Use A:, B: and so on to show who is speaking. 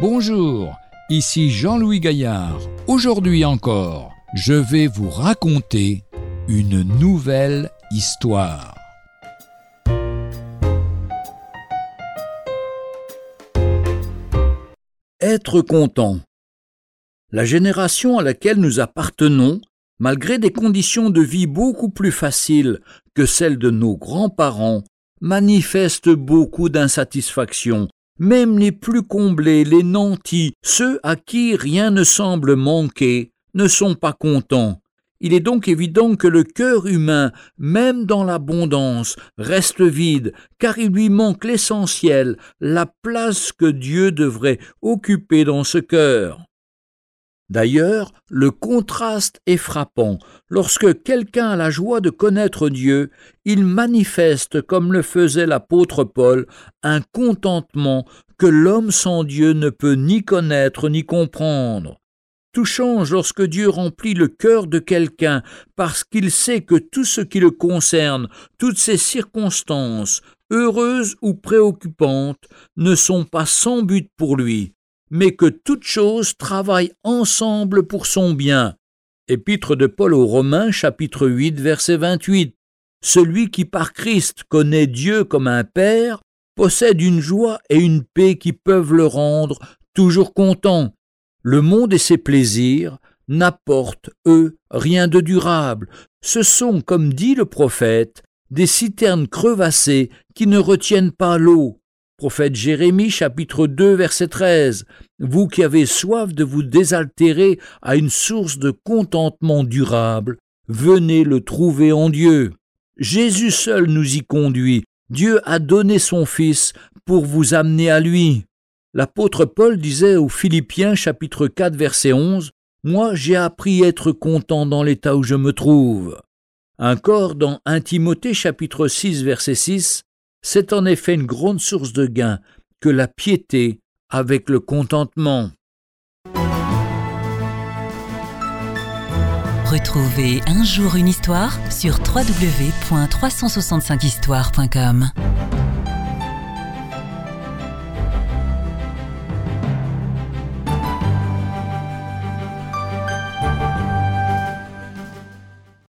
A: Bonjour, ici Jean-Louis Gaillard. Aujourd'hui encore, je vais vous raconter une nouvelle histoire.
B: Être content. La génération à laquelle nous appartenons, malgré des conditions de vie beaucoup plus faciles que celles de nos grands-parents, manifeste beaucoup d'insatisfaction même les plus comblés, les nantis, ceux à qui rien ne semble manquer, ne sont pas contents. Il est donc évident que le cœur humain, même dans l'abondance, reste vide, car il lui manque l'essentiel, la place que Dieu devrait occuper dans ce cœur. D'ailleurs, le contraste est frappant. Lorsque quelqu'un a la joie de connaître Dieu, il manifeste, comme le faisait l'apôtre Paul, un contentement que l'homme sans Dieu ne peut ni connaître ni comprendre. Tout change lorsque Dieu remplit le cœur de quelqu'un parce qu'il sait que tout ce qui le concerne, toutes ces circonstances, heureuses ou préoccupantes, ne sont pas sans but pour lui, mais que toutes choses travaillent ensemble pour son bien. Épître de Paul aux Romains, chapitre 8, verset 28. Celui qui par Christ connaît Dieu comme un Père possède une joie et une paix qui peuvent le rendre toujours content. Le monde et ses plaisirs n'apportent, eux, rien de durable. Ce sont, comme dit le prophète, des citernes crevassées qui ne retiennent pas l'eau. Prophète Jérémie chapitre 2 verset 13. Vous qui avez soif de vous désaltérer à une source de contentement durable, venez le trouver en Dieu. Jésus seul nous y conduit. Dieu a donné son Fils pour vous amener à lui. L'apôtre Paul disait aux Philippiens chapitre 4 verset 11 Moi j'ai appris à être content dans l'état où je me trouve. Encore dans 1 Timothée chapitre 6 verset 6 c'est en effet une grande source de gain que la piété avec le contentement.
C: Retrouvez un jour une histoire sur www.365histoire.com.